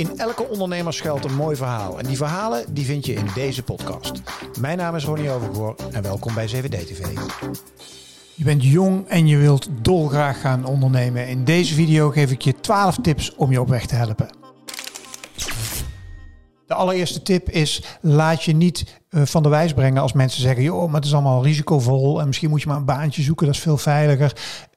In elke ondernemer schuilt een mooi verhaal. En die verhalen die vind je in deze podcast. Mijn naam is Ronnie Overgoor en welkom bij 7D TV. Je bent jong en je wilt dolgraag gaan ondernemen. In deze video geef ik je 12 tips om je op weg te helpen. De allereerste tip is: laat je niet uh, van de wijs brengen als mensen zeggen: joh, maar het is allemaal risicovol en misschien moet je maar een baantje zoeken, dat is veel veiliger.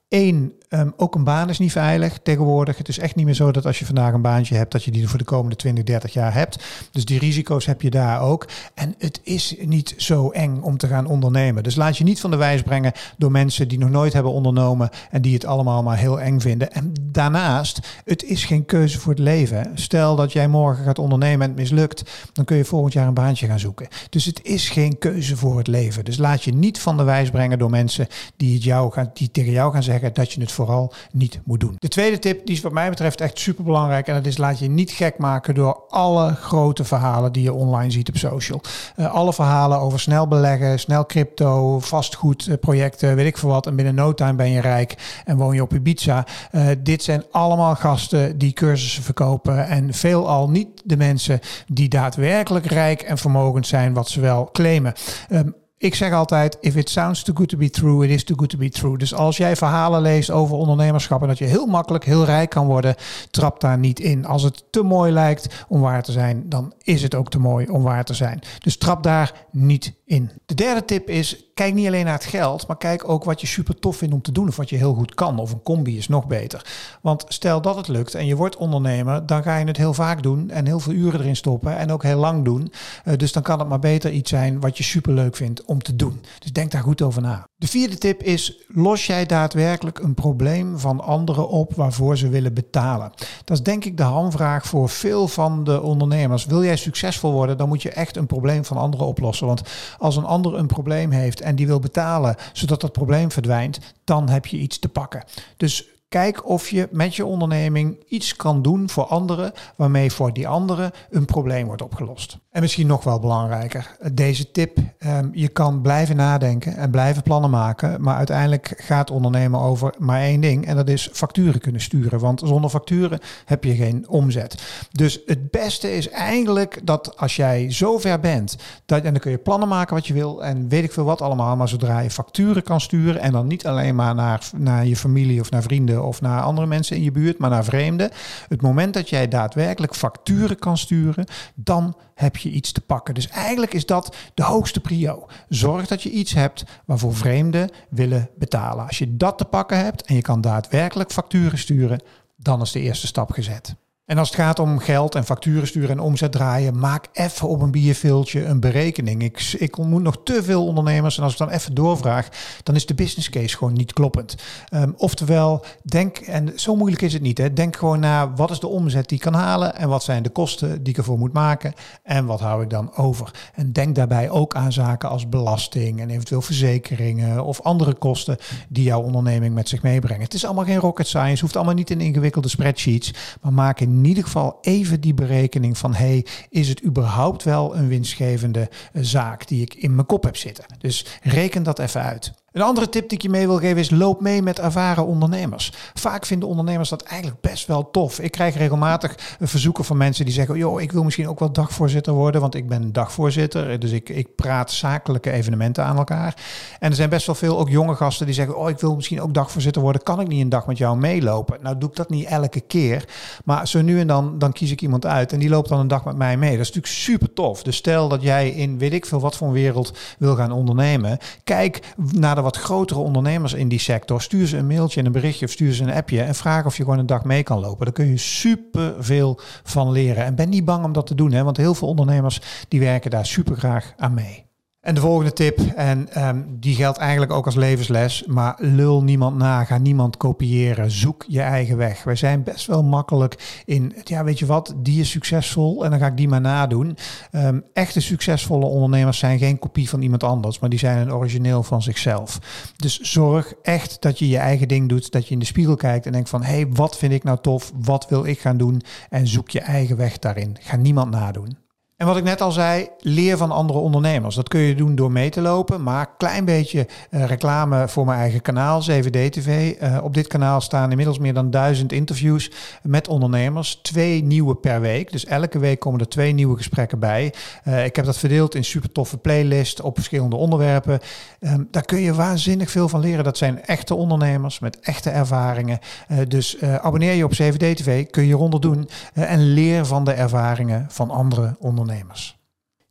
Eén, um, ook een baan is niet veilig tegenwoordig. Het is echt niet meer zo dat als je vandaag een baantje hebt, dat je die voor de komende 20, 30 jaar hebt. Dus die risico's heb je daar ook. En het is niet zo eng om te gaan ondernemen. Dus laat je niet van de wijs brengen door mensen die nog nooit hebben ondernomen en die het allemaal maar heel eng vinden. En daarnaast, het is geen keuze voor het leven. Stel dat jij morgen gaat ondernemen en het mislukt, dan kun je volgend jaar een baantje gaan zoeken. Dus het is geen keuze voor het leven. Dus laat je niet van de wijs brengen door mensen die, het jou gaan, die tegen jou gaan zeggen dat je het vooral niet moet doen. De tweede tip, die is wat mij betreft echt super belangrijk. En dat is laat je niet gek maken door alle grote verhalen die je online ziet op social. Uh, alle verhalen over snel beleggen, snel crypto, vastgoedprojecten, weet ik veel wat. En binnen no time ben je rijk en woon je op Ibiza. Uh, dit zijn allemaal gasten die cursussen verkopen. En veelal niet de mensen die daadwerkelijk rijk en vermogend zijn, wat ze wel claimen. Um, ik zeg altijd, if it sounds too good to be true, it is too good to be true. Dus als jij verhalen leest over ondernemerschap en dat je heel makkelijk heel rijk kan worden, trap daar niet in. Als het te mooi lijkt om waar te zijn, dan is het ook te mooi om waar te zijn. Dus trap daar niet in. De derde tip is, kijk niet alleen naar het geld, maar kijk ook wat je super tof vindt om te doen of wat je heel goed kan. Of een combi is nog beter. Want stel dat het lukt en je wordt ondernemer, dan ga je het heel vaak doen en heel veel uren erin stoppen en ook heel lang doen. Uh, dus dan kan het maar beter iets zijn wat je super leuk vindt om te doen. Dus denk daar goed over na. De vierde tip is: los jij daadwerkelijk een probleem van anderen op waarvoor ze willen betalen? Dat is denk ik de hamvraag voor veel van de ondernemers. Wil jij succesvol worden, dan moet je echt een probleem van anderen oplossen. Want als een ander een probleem heeft en die wil betalen zodat dat probleem verdwijnt, dan heb je iets te pakken. Dus Kijk of je met je onderneming iets kan doen voor anderen, waarmee voor die anderen een probleem wordt opgelost. En misschien nog wel belangrijker, deze tip. Ehm, je kan blijven nadenken en blijven plannen maken, maar uiteindelijk gaat ondernemen over maar één ding en dat is facturen kunnen sturen. Want zonder facturen heb je geen omzet. Dus het beste is eigenlijk dat als jij zover bent, dat, en dan kun je plannen maken wat je wil en weet ik veel wat allemaal, maar zodra je facturen kan sturen en dan niet alleen maar naar, naar je familie of naar vrienden of naar andere mensen in je buurt, maar naar vreemden. Het moment dat jij daadwerkelijk facturen kan sturen, dan heb je iets te pakken. Dus eigenlijk is dat de hoogste prio. Zorg dat je iets hebt waarvoor vreemden willen betalen. Als je dat te pakken hebt en je kan daadwerkelijk facturen sturen, dan is de eerste stap gezet. En als het gaat om geld en facturen sturen en omzet draaien, maak even op een bierveeltje een berekening. Ik, ik ontmoet nog te veel ondernemers en als ik dan even doorvraag, dan is de business case gewoon niet kloppend. Um, oftewel, denk, en zo moeilijk is het niet, hè, denk gewoon naar wat is de omzet die ik kan halen en wat zijn de kosten die ik ervoor moet maken en wat hou ik dan over. En denk daarbij ook aan zaken als belasting en eventueel verzekeringen of andere kosten die jouw onderneming met zich meebrengen. Het is allemaal geen rocket science, hoeft allemaal niet in ingewikkelde spreadsheets, maar maak in in ieder geval even die berekening van hey, is het überhaupt wel een winstgevende eh, zaak die ik in mijn kop heb zitten? Dus reken dat even uit. Een andere tip die ik je mee wil geven is loop mee met ervaren ondernemers. Vaak vinden ondernemers dat eigenlijk best wel tof. Ik krijg regelmatig verzoeken van mensen die zeggen, joh, ik wil misschien ook wel dagvoorzitter worden, want ik ben dagvoorzitter. Dus ik, ik praat zakelijke evenementen aan elkaar. En er zijn best wel veel ook jonge gasten die zeggen, oh, ik wil misschien ook dagvoorzitter worden. Kan ik niet een dag met jou meelopen? Nou, doe ik dat niet elke keer. Maar zo nu en dan, dan kies ik iemand uit en die loopt dan een dag met mij mee. Dat is natuurlijk super tof. Dus stel dat jij in weet ik veel wat voor een wereld wil gaan ondernemen. Kijk naar de wat grotere ondernemers in die sector. Stuur ze een mailtje en een berichtje of stuur ze een appje en vraag of je gewoon een dag mee kan lopen. Daar kun je super veel van leren. En ben niet bang om dat te doen, hè, want heel veel ondernemers die werken daar super graag aan mee. En de volgende tip, en um, die geldt eigenlijk ook als levensles, maar lul niemand na, ga niemand kopiëren, zoek je eigen weg. Wij zijn best wel makkelijk in, ja weet je wat, die is succesvol en dan ga ik die maar nadoen. Um, echte succesvolle ondernemers zijn geen kopie van iemand anders, maar die zijn een origineel van zichzelf. Dus zorg echt dat je je eigen ding doet, dat je in de spiegel kijkt en denkt van, hé, hey, wat vind ik nou tof, wat wil ik gaan doen en zoek je eigen weg daarin. Ga niemand nadoen. En wat ik net al zei, leer van andere ondernemers. Dat kun je doen door mee te lopen. Maar klein beetje uh, reclame voor mijn eigen kanaal, 7D-TV. Uh, op dit kanaal staan inmiddels meer dan duizend interviews met ondernemers. Twee nieuwe per week. Dus elke week komen er twee nieuwe gesprekken bij. Uh, ik heb dat verdeeld in super toffe playlist op verschillende onderwerpen. Um, daar kun je waanzinnig veel van leren. Dat zijn echte ondernemers met echte ervaringen. dus abonneer je op 7D-TV, kun je ronder doen. en leer van de ervaringen van andere ondernemers.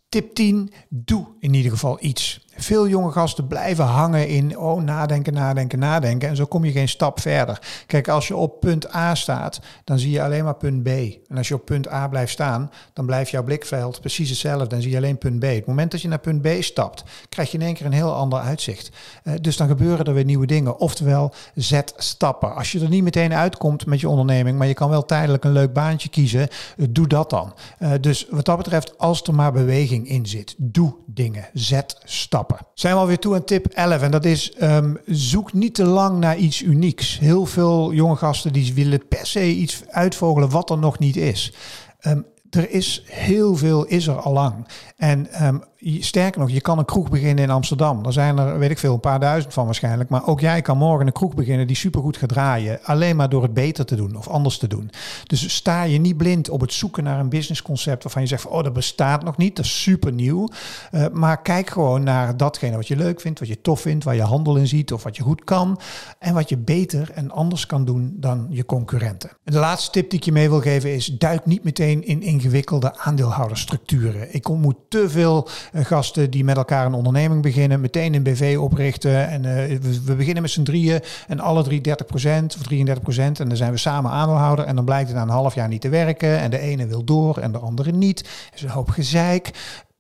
Tip 10. Doe in ieder geval iets. Veel jonge gasten blijven hangen in, oh, nadenken, nadenken, nadenken. En zo kom je geen stap verder. Kijk, als je op punt A staat, dan zie je alleen maar punt B. En als je op punt A blijft staan, dan blijft jouw blikveld precies hetzelfde. Dan zie je alleen punt B. Het moment dat je naar punt B stapt, krijg je in één keer een heel ander uitzicht. Uh, dus dan gebeuren er weer nieuwe dingen. Oftewel, zet stappen. Als je er niet meteen uitkomt met je onderneming, maar je kan wel tijdelijk een leuk baantje kiezen, uh, doe dat dan. Uh, dus wat dat betreft, als er maar beweging in zit, doe dingen. Zet stappen. Zijn we alweer toe aan tip 11 en dat is um, zoek niet te lang naar iets unieks. Heel veel jonge gasten die willen per se iets uitvogelen wat er nog niet is. Um, er is heel veel, is er al lang. En um, sterker nog, je kan een kroeg beginnen in Amsterdam. Er zijn er, weet ik veel, een paar duizend van waarschijnlijk. Maar ook jij kan morgen een kroeg beginnen die supergoed gaat draaien. Alleen maar door het beter te doen of anders te doen. Dus sta je niet blind op het zoeken naar een businessconcept waarvan je zegt, van, oh, dat bestaat nog niet, dat is super nieuw. Uh, maar kijk gewoon naar datgene wat je leuk vindt, wat je tof vindt, waar je handel in ziet of wat je goed kan. En wat je beter en anders kan doen dan je concurrenten. En de laatste tip die ik je mee wil geven is, duik niet meteen in ingewikkelde aandeelhouderstructuren. Ik ontmoet te veel gasten die met elkaar een onderneming beginnen, meteen een BV oprichten. En uh, we, we, beginnen met z'n drieën en alle drie 30% of 33%. En dan zijn we samen aandeelhouder. En dan blijkt het na een half jaar niet te werken. En de ene wil door en de andere niet. Er is een hoop gezeik.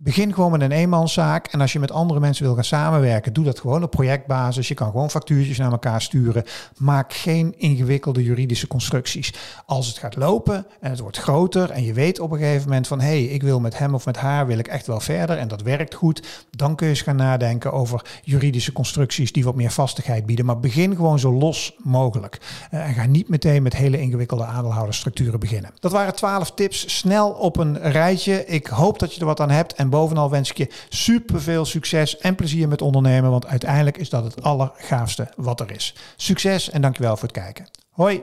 Begin gewoon met een eenmanszaak. En als je met andere mensen wil gaan samenwerken, doe dat gewoon op projectbasis. Je kan gewoon factuurtjes naar elkaar sturen. Maak geen ingewikkelde juridische constructies. Als het gaat lopen en het wordt groter en je weet op een gegeven moment van hé, hey, ik wil met hem of met haar wil ik echt wel verder en dat werkt goed, dan kun je eens gaan nadenken over juridische constructies die wat meer vastigheid bieden. Maar begin gewoon zo los mogelijk. Uh, en ga niet meteen met hele ingewikkelde aandeelhoudersstructuren beginnen. Dat waren twaalf tips, snel op een rijtje. Ik hoop dat je er wat aan hebt en bovenal wens ik je super veel succes en plezier met ondernemen, want uiteindelijk is dat het allergaafste wat er is. Succes en dankjewel voor het kijken. Hoi!